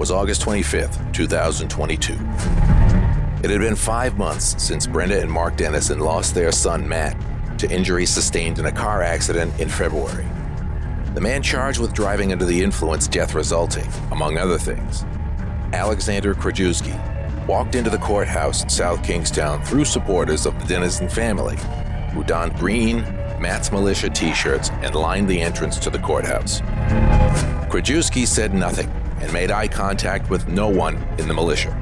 was August 25th, 2022. It had been five months since Brenda and Mark Dennison lost their son, Matt, to injuries sustained in a car accident in February. The man charged with driving under the influence, death resulting, among other things. Alexander Krajewski walked into the courthouse in South Kingstown through supporters of the Dennison family, who donned green Matt's Militia t shirts and lined the entrance to the courthouse. Krajewski said nothing and made eye contact with no one in the militia.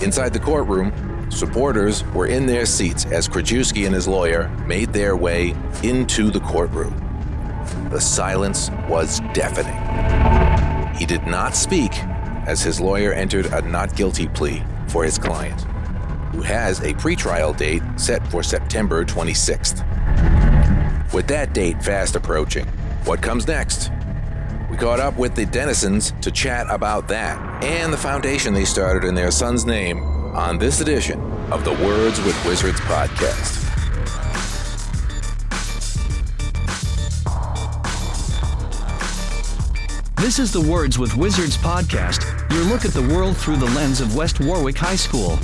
Inside the courtroom, supporters were in their seats as Krajewski and his lawyer made their way into the courtroom. The silence was deafening. He did not speak as his lawyer entered a not guilty plea for his client, who has a pretrial date set for September 26th. With that date fast approaching, what comes next? Caught up with the Dennisons to chat about that and the foundation they started in their son's name on this edition of the Words with Wizards podcast. This is the Words with Wizards podcast, your look at the world through the lens of West Warwick High School.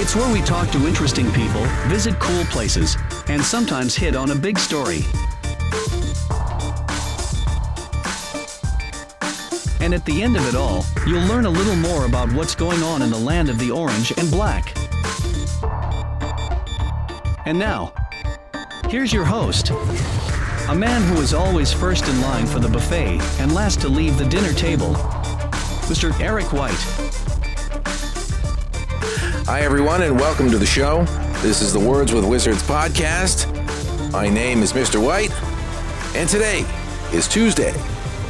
It's where we talk to interesting people, visit cool places, and sometimes hit on a big story. And at the end of it all, you'll learn a little more about what's going on in the land of the orange and black. And now, here's your host, a man who is always first in line for the buffet and last to leave the dinner table, Mr. Eric White. Hi, everyone, and welcome to the show. This is the Words with Wizards podcast. My name is Mr. White, and today is Tuesday,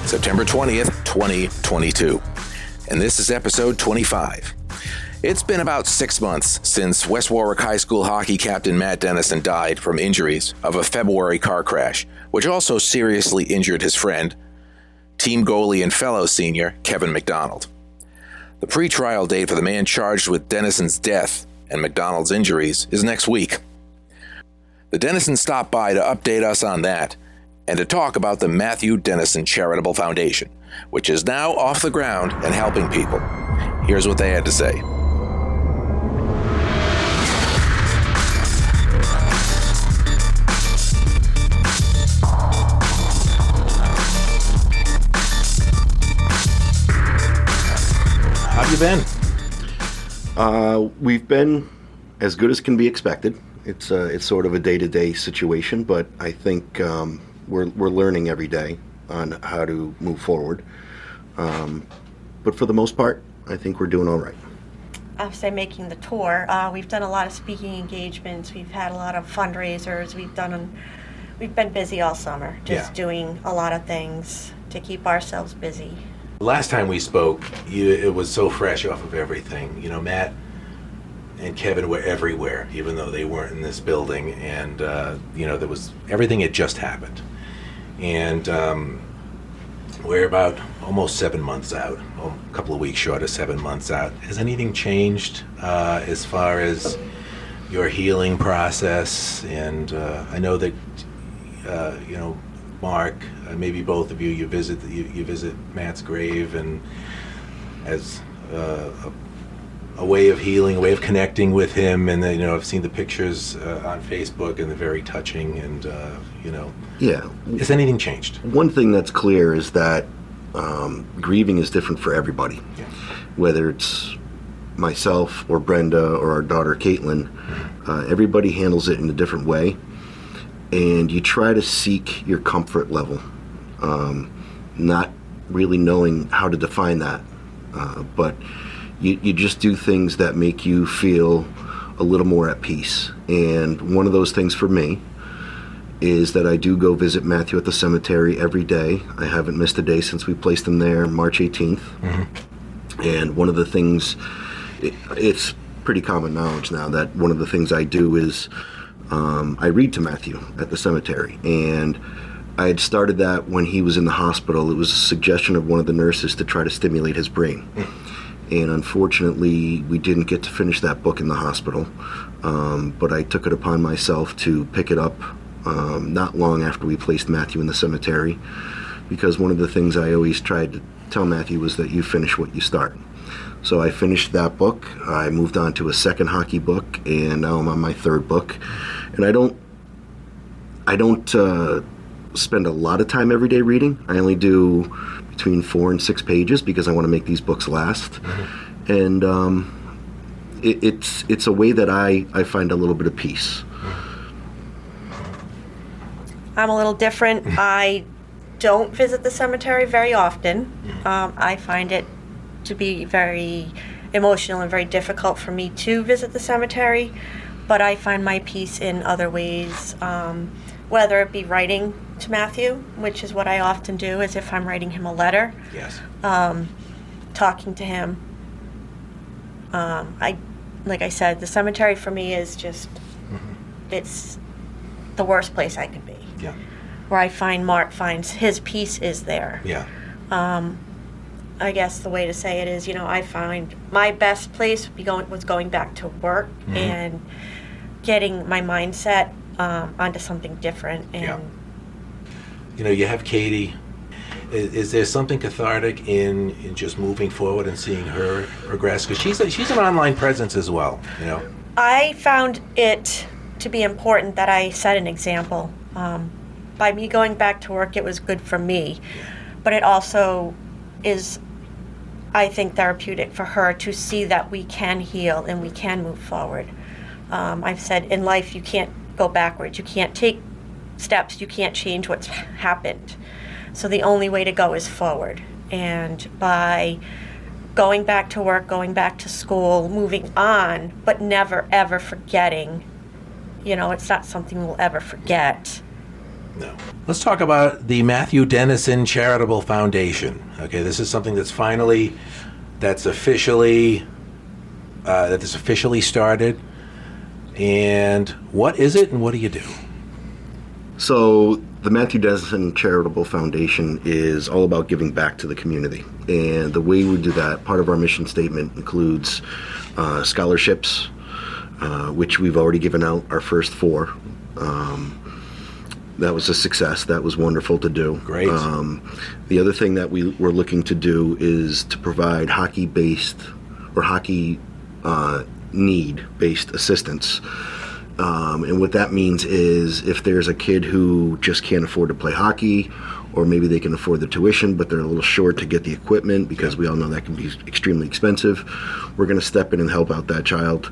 September 20th, 2022. And this is episode 25. It's been about six months since West Warwick High School hockey captain Matt Dennison died from injuries of a February car crash, which also seriously injured his friend, team goalie and fellow senior Kevin McDonald. The pretrial date for the man charged with Dennison's death and McDonald's injuries is next week. The Dennison stopped by to update us on that and to talk about the Matthew Dennison Charitable Foundation, which is now off the ground and helping people. Here's what they had to say. How have you been? Uh, we've been as good as can be expected. It's uh, it's sort of a day to day situation, but I think um, we're we're learning every day on how to move forward. Um, but for the most part, I think we're doing all right. I'll say making the tour. Uh, we've done a lot of speaking engagements. We've had a lot of fundraisers. We've done, we've been busy all summer, just Yeah. doing a lot of things to keep ourselves busy. Last time we spoke, you, it was so fresh off of everything. You know, Matt and Kevin were everywhere, even though they weren't in this building. And, uh, you know, there was everything had just happened. And um, we're about almost seven months out, a couple of weeks short of seven months out. Has anything changed uh, as far as your healing process? And uh, I know that, uh, you know, Mark, uh, maybe both of you, you visit you, you visit Matt's grave, and as uh, a, a way of healing, a way of connecting with him. And then, you know, I've seen the pictures uh, on Facebook, and they're very touching. And uh, you know, Yeah. has anything changed? One thing that's clear is that um, grieving is different for everybody. Yeah. Whether it's myself or Brenda or our daughter Caitlin, uh, everybody handles it in a different way, and you try to seek your comfort level, um, not really knowing how to define that, uh, but you, you just do things that make you feel a little more at peace. And one of those things for me is that I do go visit Matthew at the cemetery every day. I haven't missed a day since we placed him there March 18th. And one of the things, it, it's pretty common knowledge now that one of the things I do is um, I read to Matthew at the cemetery. And I had started that when he was in the hospital. It was a suggestion of one of the nurses to try to stimulate his brain. And unfortunately, we didn't get to finish that book in the hospital. Um, but I took it upon myself to pick it up um, not long after we placed Matthew in the cemetery. because one of the things I always tried to tell Matthew was that you finish what you start. So I finished that book. I moved on to a second hockey book, and now I'm on my third book. And I don't, I don't uh, spend a lot of time every day reading. I only do between four and six pages because I want to make these books last. And um, it, it's it's a way that I I find a little bit of peace. I'm a little different. I don't visit the cemetery very often. Um, I find it to be very emotional and very difficult for me to visit the cemetery, but I find my peace in other ways, um, whether it be writing to Matthew, which is what I often do, as if I'm writing him a letter, Yes. talking to him. Um, I, like I said, the cemetery for me is just, it's the worst place I could be. Yeah. Where I find Mark finds his peace is there. Yeah. Um, I guess the way to say it is, you know, I find my best place be going was going back to work and getting my mindset um, onto something different. And Yeah. You know, you have Katie. Is, is there something cathartic in, in just moving forward and seeing her progress? Because she's a, she's an online presence as well. You know. I found it to be important that I set an example. Um, by me going back to work, it was good for me, but it also is, I think, therapeutic for her to see that we can heal and we can move forward. Um, I've said in life, you can't go backwards, you can't take steps, you can't change what's happened. So the only way to go is forward. And by going back to work, going back to school, moving on, but never ever forgetting. You know, it's not something we'll ever forget. No. Let's talk about the Matthew Dennison Charitable Foundation. Okay, this is something that's finally, that's officially, uh, that is officially started. And what is it, and what do you do? So the Matthew Dennison Charitable Foundation is all about giving back to the community, and the way we do that, part of our mission statement includes uh, scholarships, uh, which we've already given out our first four. Um, that was a success. That was wonderful to do. Great. Um, the other thing that we were looking to do is to provide hockey-based or hockey uh, need-based assistance. Um, and what that means is if there's a kid who just can't afford to play hockey, or maybe they can afford the tuition, but they're a little short to get the equipment because we all know that can be extremely expensive, we're going to step in and help out that child.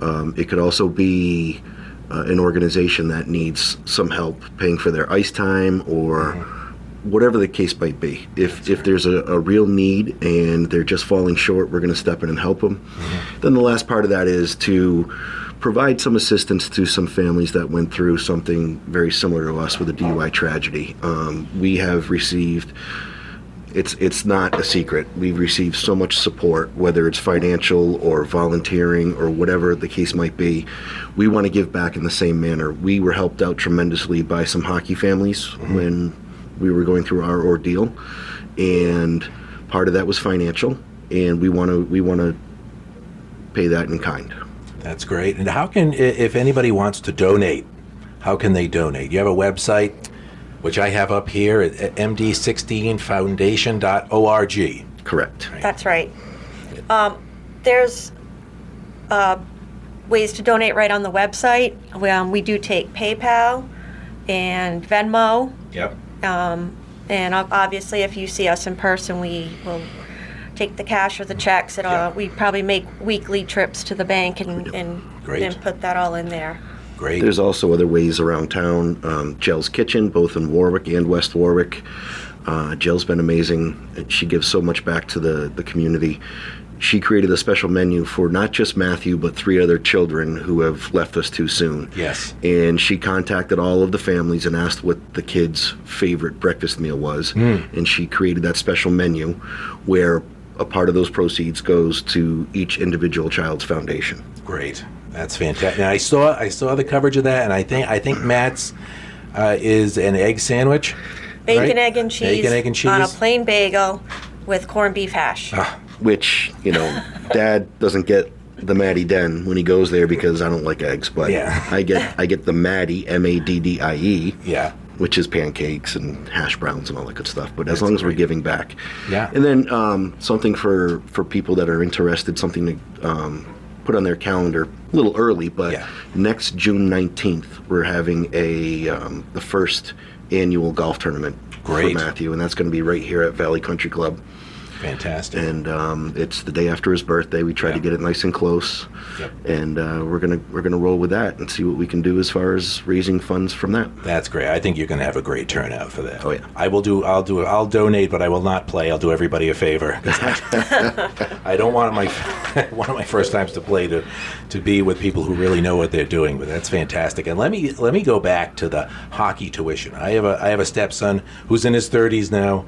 Um, it could also be uh, an organization that needs some help paying for their ice time or whatever the case might be. If if there's a, a real need and they're just falling short, we're going to step in and help them. Then the last part of that is to provide some assistance to some families that went through something very similar to us with a DUI tragedy. Um, we have received. It's it's not a secret. We've received so much support, whether it's financial or volunteering or whatever the case might be. We want to give back in the same manner. We were helped out tremendously by some hockey families mm-hmm. when we were going through our ordeal, and part of that was financial, and we want to we want to pay that in kind. That's great. And how can, if anybody wants to donate, how can they donate? You have a website, which I have up here at at md16foundation.org. Correct. That's right. Um, there's uh, ways to donate right on the website. We, um, we do take PayPal and Venmo. Yep. Um, and obviously, if you see us in person, we will take the cash or the checks. And, uh, We probably make weekly trips to the bank and, and, and put that all in there. Great. There's also other ways around town. Um, Jell's Kitchen, both in Warwick and West Warwick. Uh, Jell's been amazing. She gives so much back to the, the community. She created a special menu for not just Matthew, but three other children who have left us too soon. Yes. And she contacted all of the families and asked what the kids' favorite breakfast meal was. And she created that special menu where a part of those proceeds goes to each individual child's foundation. Great. That's fantastic. Now I saw I saw the coverage of that, and I think I think Matt's uh, is an egg sandwich. Bacon, right? egg, and cheese, Bacon, egg, and cheese. on a plain bagel with corned beef hash. which you know dad doesn't get the Maddie Den when he goes there because I don't like eggs, but Yeah. I get I get the Maddie M A D D I E, yeah. Which is pancakes and hash browns and all that good stuff. But as That's long as we're giving back, Yeah. And then um, something for for people that are interested, something to um, put on their calendar a little early. But Yeah. next June nineteenth, we're having a um, the first annual golf tournament Great. for Matthew, and that's going to be right here at Valley Country Club. Fantastic. And um, it's the day after his birthday. We try Yeah. to get it nice and close, Yep. and uh, we're gonna we're gonna roll with that and see what we can do as far as raising funds from that. That's great. I think you're going to have a great turnout for that. Oh, yeah. I will do. I'll do. I'll donate, but I will not play. I'll do everybody a favor. I, I don't want my one of my first times to play to to be with people who really know what they're doing. But that's fantastic. And let me let me go back to the hockey tuition. I have a I have a stepson who's in his 30s now,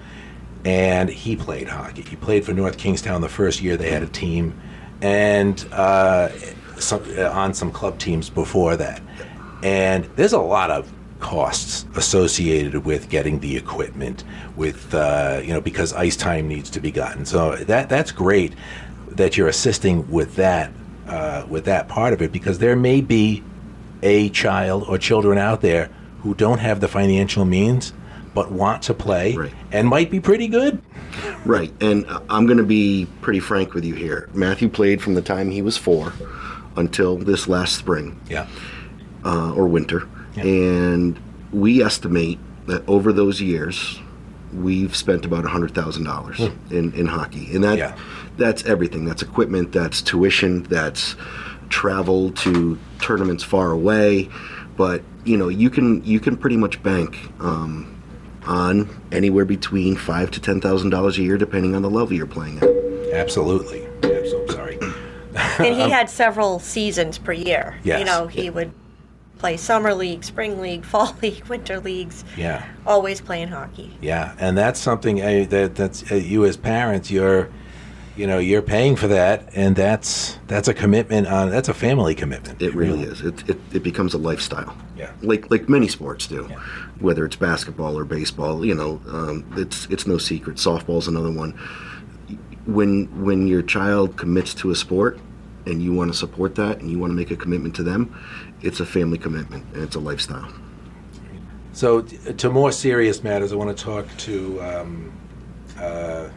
and he played hockey. He played for North Kingstown the first year they had a team, and uh, some, uh, on some club teams before that. And there's a lot of costs associated with getting the equipment, with uh, you know because ice time needs to be gotten. So that that's great that you're assisting with that uh, with that part of it because there may be a child or children out there who don't have the financial means but want to play Right. and might be pretty good. Right, and I'm going to be pretty frank with you here. Matthew played from the time he was four until this last spring Yeah. uh, or winter, Yeah. and we estimate that over those years, we've spent about hundred thousand dollars in, in hockey, and that Hmm. Yeah. that's everything. That's equipment. That's tuition. That's travel to tournaments far away. But you know, you can you can pretty much bank um, on anywhere between five to ten thousand dollars a year, depending on the level you're playing at. Absolutely. I'm so sorry. and he had several seasons per year. Yes. You know, he would play summer league, spring league, fall league, winter leagues. Yeah. Always playing hockey. Yeah, and that's something uh, that that's uh, you as parents, you're, you know, you're paying for that, and that's that's a commitment on that's a family commitment. It really is. It, it, it becomes a lifestyle. Yeah. Like like many sports do, Yeah. whether it's basketball or baseball. You know, um, it's it's no secret. Softball's another one. When when your child commits to a sport, and you want to support that, and you want to make a commitment to them, it's a family commitment and it's a lifestyle. So, to more serious matters, I want to talk to um, uh,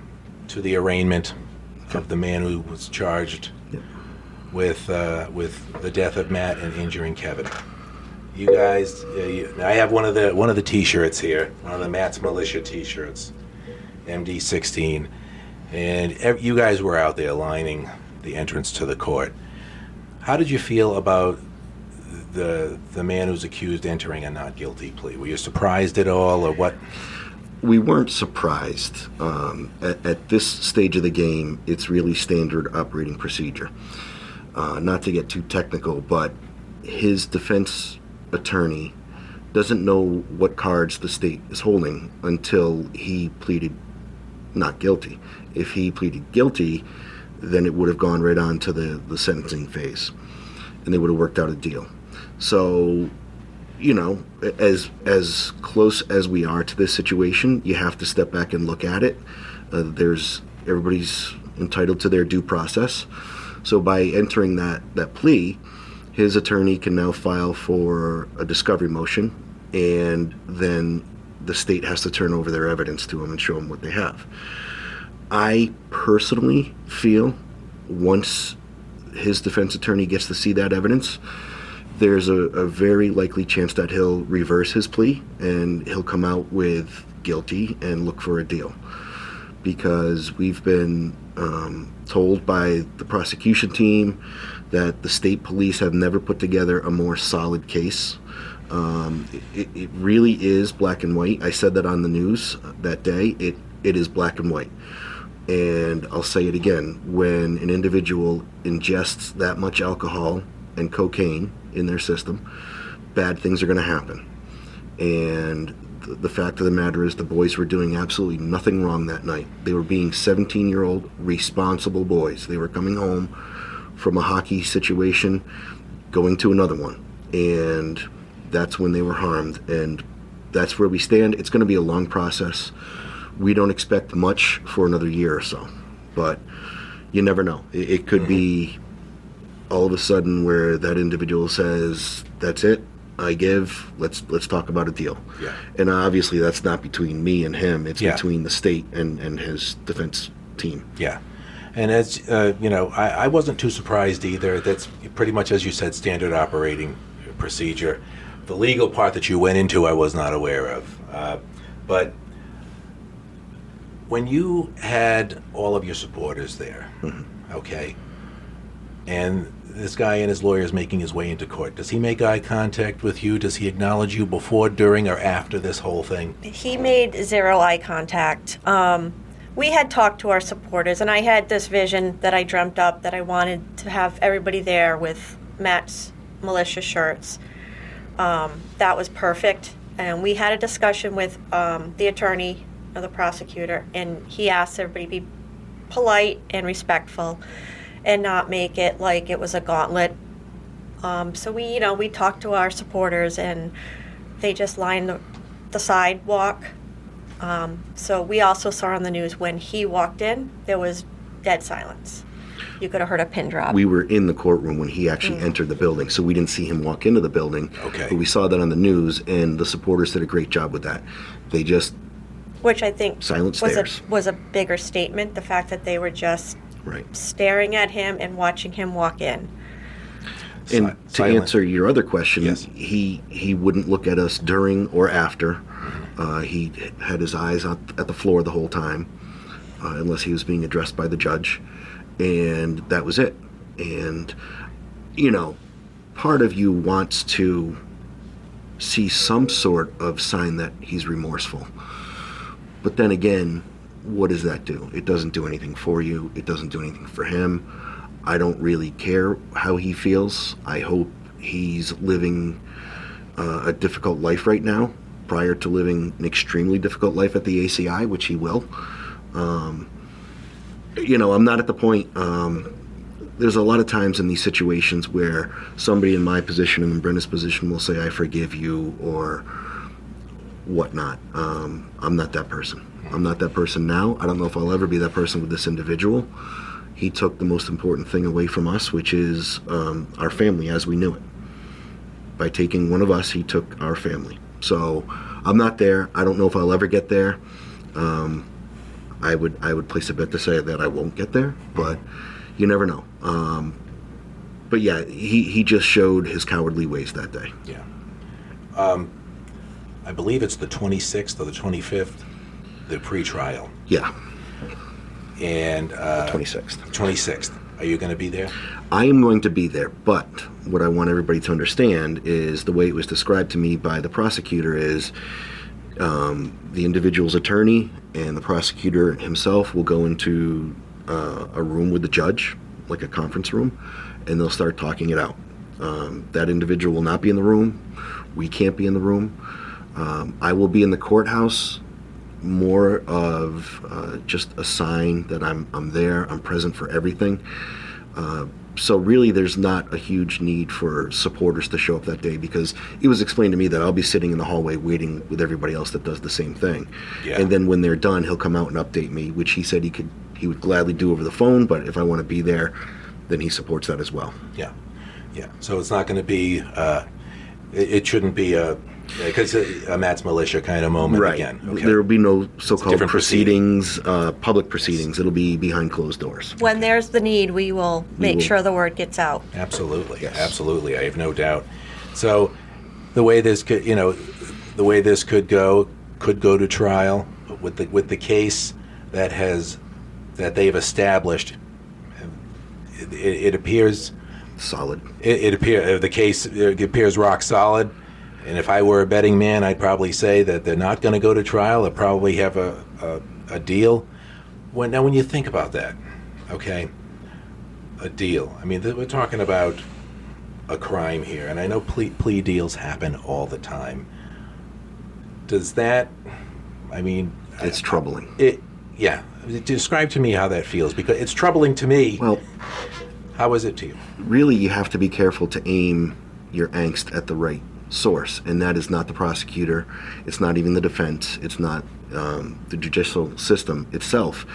to the arraignment the man who was charged Yep. with uh, with the death of Matt and injuring Kevin. You guys, uh, you, I have one of the one of the T-shirts here, one of the Matt's Militia T-shirts, MD16, and ev- you guys were out there lining the entrance to the court. How did you feel about the the man who's accused entering a not guilty plea? Were you surprised at all, or what? We weren't surprised. Um, at, at this stage of the game, it's really standard operating procedure. Uh, not to get too technical, but his defense attorney doesn't know what cards the state is holding until he pleaded not guilty. If he pleaded guilty, then it would have gone right on to the, the sentencing phase, and they would have worked out a deal. So you know, as as close as we are to this situation, you have to step back and look at it. Uh, there's everybody's entitled to their due process. So by entering that that plea, his attorney can now file for a discovery motion, and then the state has to turn over their evidence to him and show him what they have. I personally feel once his defense attorney gets to see that evidence, there's a, a very likely chance that he'll reverse his plea and he'll come out with guilty and look for a deal. Because we've been um, told by the prosecution team that the state police have never put together a more solid case. Um, it, it really is black and white. I said that on the news that day. It it is black and white. And I'll say it again when an individual ingests that much alcohol and cocaine in their system, bad things are going to happen. And the, the fact of the matter is, the boys were doing absolutely nothing wrong that night. They were being 17 year old responsible boys. They were coming home from a hockey situation, going to another one. And that's when they were harmed. And that's where we stand. It's going to be a long process. We don't expect much for another year or so, but you never know. It, it could mm-hmm. be all of a sudden where that individual says, "That's it, I give. Let's let's talk about a deal. Yeah. And obviously, that's not between me and him. It's Yeah. between the state and and his defense team. Yeah. And as uh, you know, I, I wasn't too surprised either. That's pretty much, as you said, standard operating procedure. The legal part that you went into, I was not aware of. Uh, but when you had all of your supporters there, okay, and this guy and his lawyer is making his way into court, does he make eye contact with you? Does he acknowledge you before, during, or after this whole thing? He made zero eye contact. Um, we had talked to our supporters, and I had this vision that I dreamt up that I wanted to have everybody there with Matt's militia shirts. Um, that was perfect. And we had a discussion with um, the attorney or the prosecutor, and he asked everybody to be polite and respectful and not make it like it was a gauntlet. Um, so we, you know, we talked to our supporters, and they just lined the, the sidewalk. Um, so we also saw on the news when he walked in, there was dead silence. You could have heard a pin drop. We were in the courtroom when he actually Mm. entered the building, so we didn't see him walk into the building. Okay. But we saw that on the news, and the supporters did a great job with that. They just which I think Silent was a was a bigger statement. The fact that they were just right. staring at him and watching him walk in. And Si- to silent. answer your other question, Yes. he he wouldn't look at us during or after. Uh, he had his eyes on, at the floor the whole time, uh, unless he was being addressed by the judge, and that was it. And you know, part of you wants to see some sort of sign that he's remorseful. But then again, what does that do? It doesn't do anything for you. It doesn't do anything for him. I don't really care how he feels. I hope he's living uh, a difficult life right now, prior to living an extremely difficult life at the ACI, which he will. Um, you know, I'm not at the point. Um, there's a lot of times in these situations where somebody in my position and in Brenda's position will say, "I forgive you," or whatnot. Um, I'm not that person. I'm not that person now. I don't know if I'll ever be that person with this individual. He took the most important thing away from us, which is um, our family as we knew it. By taking one of us, he took our family. So I'm not there. I don't know if I'll ever get there. Um, I would I would place a bet to say that I won't get there, but you never know. Um, but yeah, he, he just showed his cowardly ways that day. Yeah. Um, I believe it's the 26th or the 25th, the pre-trial, Yeah, and uh, 26th. 26th. Are you going to be there? I am going to be there, but what I want everybody to understand is the way it was described to me by the prosecutor is um, the individual's attorney and the prosecutor himself will go into uh, a room with the judge, like a conference room, and they'll start talking it out. Um, that individual will not be in the room. We can't be in the room. Um, I will be in the courthouse more of uh, just a sign that I'm, I'm there, I'm present for everything. Uh, so really, there's not a huge need for supporters to show up that day because it was explained to me that I'll be sitting in the hallway waiting with everybody else that does the same thing. Yeah. And then when they're done, he'll come out and update me, which he said he could he would gladly do over the phone. But if I want to be there, then he supports that as well. Yeah. Yeah. So it's not going to be. Uh, it, it shouldn't be a because a, a Matt's militia kind of moment again. Okay. There will be no so-called different proceeding. proceedings, uh, public proceedings. It'll be behind closed doors. When there's the need, we will make will. sure the word gets out. Absolutely, Yes. absolutely. I have no doubt. So, the way this could, you know, the way this could go, could go to trial with the with the case that has that they've established. It, it, it appears Solid. it, it appear the case it appears rock solid. And if I were a betting man, I'd probably say that they're not going to go to trial. They'll probably have a, a, a deal. When, now, when you think about that, okay, a deal. I mean, th- we're talking about a crime here, and I know plea, plea deals happen all the time. Does that, I mean, It's troubling. it, yeah. Describe to me how that feels because it's troubling to me. Well, how is it to you? really you have to be careful to aim your angst at the right source and that is not the prosecutor it's not even the defense it's not um, the judicial system itself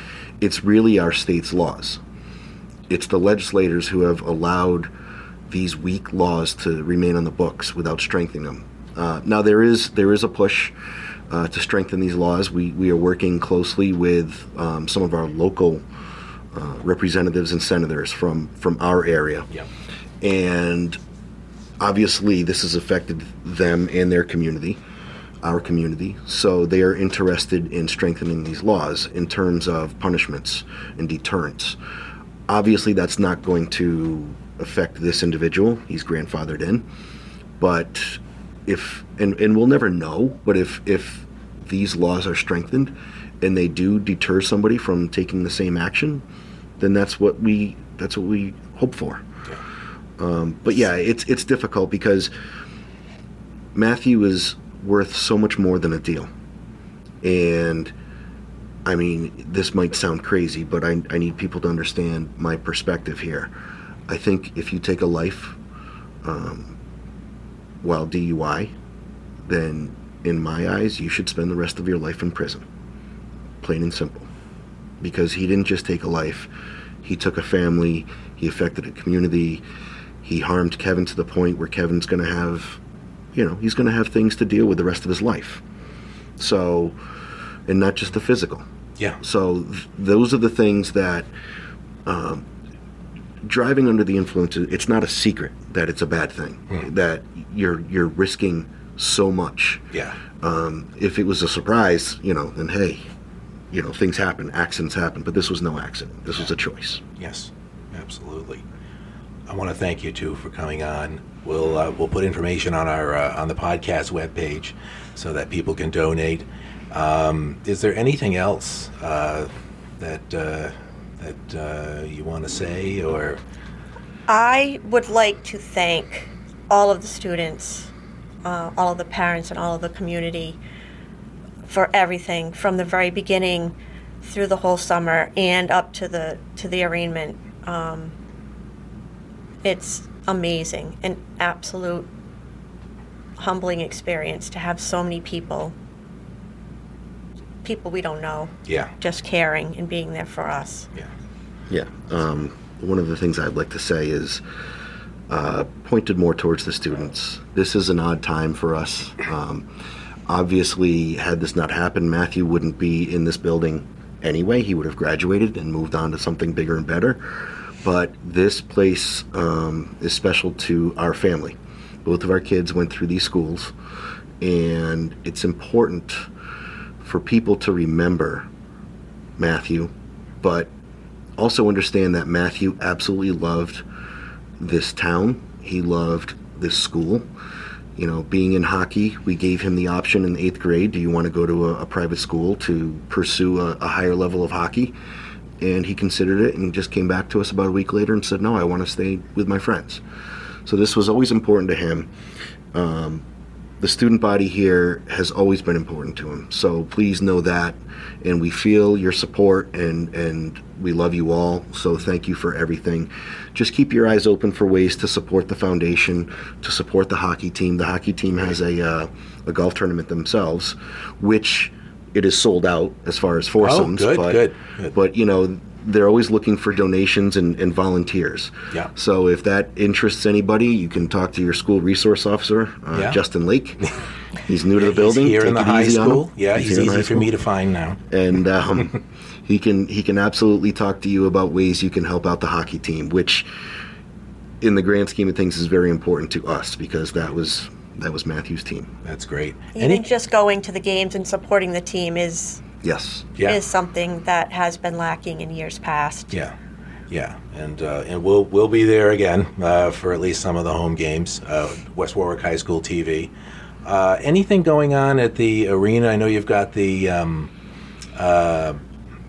it's really our state's laws it's the legislators who have allowed these weak laws to remain on the books without strengthening them. Uh, now there is there is a push uh, to strengthen these laws. We we are working closely with um, some of our local uh, representatives and senators from from our area, Yeah. and obviously this has affected them and their community, our community. So they are interested in strengthening these laws in terms of punishments and deterrence. Obviously, that's not going to affect this individual. He's grandfathered in, but if and, and we'll never know. But if if these laws are strengthened and they do deter somebody from taking the same action, then that's what we that's what we hope for. Um, but yeah, it's it's difficult because Matthew is worth so much more than a deal, and I mean this might sound crazy, but I I need people to understand my perspective here. I think if you take a life um, while DUI, then in my eyes you should spend the rest of your life in prison, plain and simple, because he didn't just take a life, he took a family, he affected a community he harmed Kevin to the point where Kevin's going to have, you know, he's going to have things to deal with the rest of his life. So, and not just the physical. Yeah. So th- those are the things that um, driving under the influence. It's not a secret that it's a bad thing. That you're you're risking so much. Yeah. Um, if it was a surprise, you know, then hey, you know, things happen, accidents happen. But this was no accident. This was a choice. Yes, absolutely. I want to thank you too for coming on. We'll uh, we'll put information on our uh, on the podcast webpage so that people can donate. Um, is there anything else uh, that uh, that uh, you want to say or? I would like to thank all of the students, uh, all of the parents, and all of the community for everything from the very beginning through the whole summer and up to the to the arraignment. Um, it's amazing, an absolute humbling experience to have so many people, people we don't know, Yeah. just caring and being there for us. Yeah. Yeah. Um, one of the things I'd like to say is uh, pointed more towards the students. This is an odd time for us. Um, obviously, had this not happened, Matthew wouldn't be in this building anyway. He would have graduated and moved on to something bigger and better. But this place um, is special to our family. Both of our kids went through these schools, and it's important for people to remember Matthew, but also understand that Matthew absolutely loved this town. He loved this school. You know, being in hockey, we gave him the option in eighth grade do you want to go to a, a private school to pursue a, a higher level of hockey? And he considered it and just came back to us about a week later and said, no, I want to stay with my friends. So this was always important to him. Um, the student body here has always been important to him. So please know that, and we feel your support, and and we love you all. So thank you for everything. Just keep your eyes open for ways to support the foundation, to support the hockey team. The hockey team has a uh, a golf tournament themselves, which it is sold out as far as foursomes. good, but, good, good. But you know. They're always looking for donations and, and volunteers. Yeah. So if that interests anybody, you can talk to your school resource officer, uh, Yeah. Justin Lake. He's new to the building. He's here Take in the high easy on him. school. Yeah, he's, the easy for me to find now. And um, he can he can absolutely talk to you about ways you can help out the hockey team, which, in the grand scheme of things, is very important to us because that was that was Matthew's team. That's great. Even Any? just going to the games and supporting the team is Yes. Yeah. is something that has been lacking in years past. Yeah, yeah, and uh, and we'll we'll be there again uh, for at least some of the home games. Uh, West Warwick High School TV. Uh, anything going on at the arena? I know you've got the um, uh,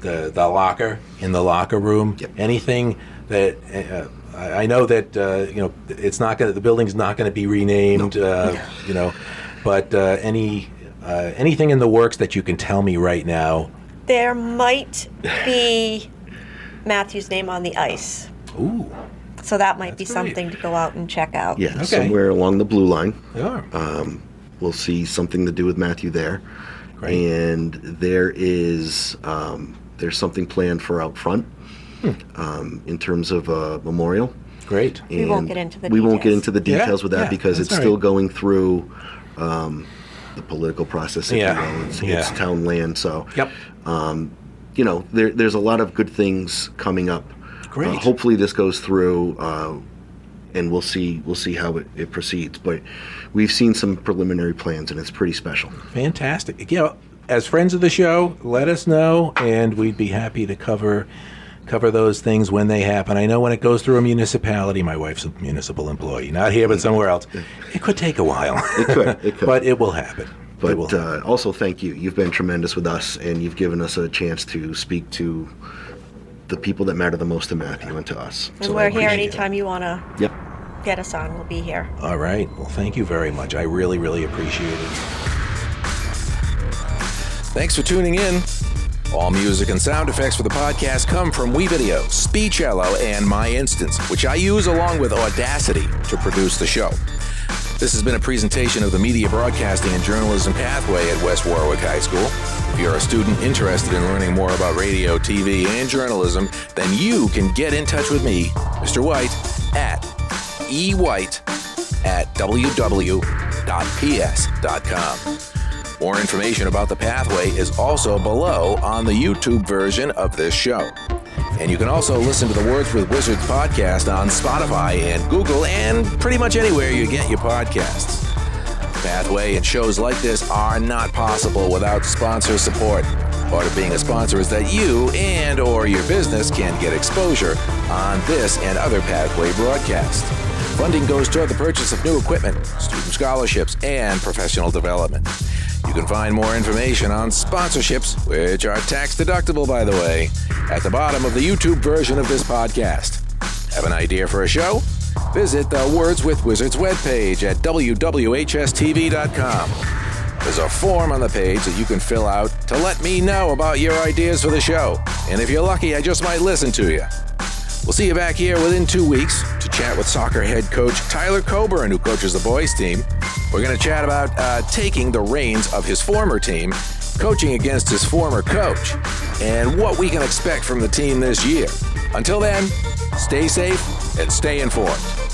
the the locker in the locker room. Yep. Anything that. I I know that uh, you know it's not going. to The building's not going to be renamed. Uh, you know, but uh, any uh, anything in the works that you can tell me right now? There might be Matthew's name on the ice. Ooh, So that might be That's great. something to go out and check out. Yeah. Okay. Somewhere along the blue line. yeah. Um, we'll see something to do with Matthew there. Great. And there is um, there's something planned for out front Hmm. um, in terms of a memorial. Great. We won't get into the we won't get details. into the Yeah, with that yeah, because that's it's all still going through um, the political process. If Yeah, you will. It's, yeah. it's town land, so Yep. you know there, there's a lot of good things coming up. Great. Uh, hopefully, this goes through, uh, and we'll see we'll see how it, it proceeds. But we've seen some preliminary plans, and it's pretty special. Fantastic. You know, as friends of the show, let us know, and we'd be happy to cover cover those things when they happen. I know when it goes through a municipality, my wife's a municipal employee, not here but somewhere else. It could take a while. It could, it could. but it will happen. it will But uh, also, thank you. You've been tremendous with us, and you've given us a chance to speak to the people that matter the most to Matthew and to us. And So we're here appreciate it. anytime you want to Yep. get us on. We'll be here. All right. Well, thank you very much. I really, really appreciate it. Thanks for tuning in. All music and sound effects for the podcast come from WeVideo, Speechelo, and Myinstants, which I use along with Audacity to produce the show. This has been a presentation of the Media Broadcasting and Journalism Pathway at West Warwick High School. If you're a student interested in learning more about radio, TV, and journalism, then you can get in touch with me, Mr. White, at ewhite at www.ps.com. More information about the pathway is also below on the YouTube version of this show. And you can also listen to the Words with Wizards podcast on Spotify and Google and pretty much anywhere you get your podcasts. Pathway and shows like this are not possible without sponsor support. Part of being a sponsor is that you and or your business can get exposure on this and other Pathway broadcasts. Funding goes toward the purchase of new equipment, student scholarships, and professional development. You can find more information on sponsorships, which are tax deductible, by the way, at the bottom of the YouTube version of this podcast. Have an idea for a show? Visit the Words with Wizards webpage at wwhstv.com. There's a form on the page that you can fill out to let me know about your ideas for the show. And if you're lucky, I just might listen to you. We'll see you back here within two weeks to chat with soccer head coach Tyler Coburn, who coaches the boys team. We're going to chat about uh, taking the reins of his former team, coaching against his former coach, and what we can expect from the team this year. Until then, stay safe and stay informed.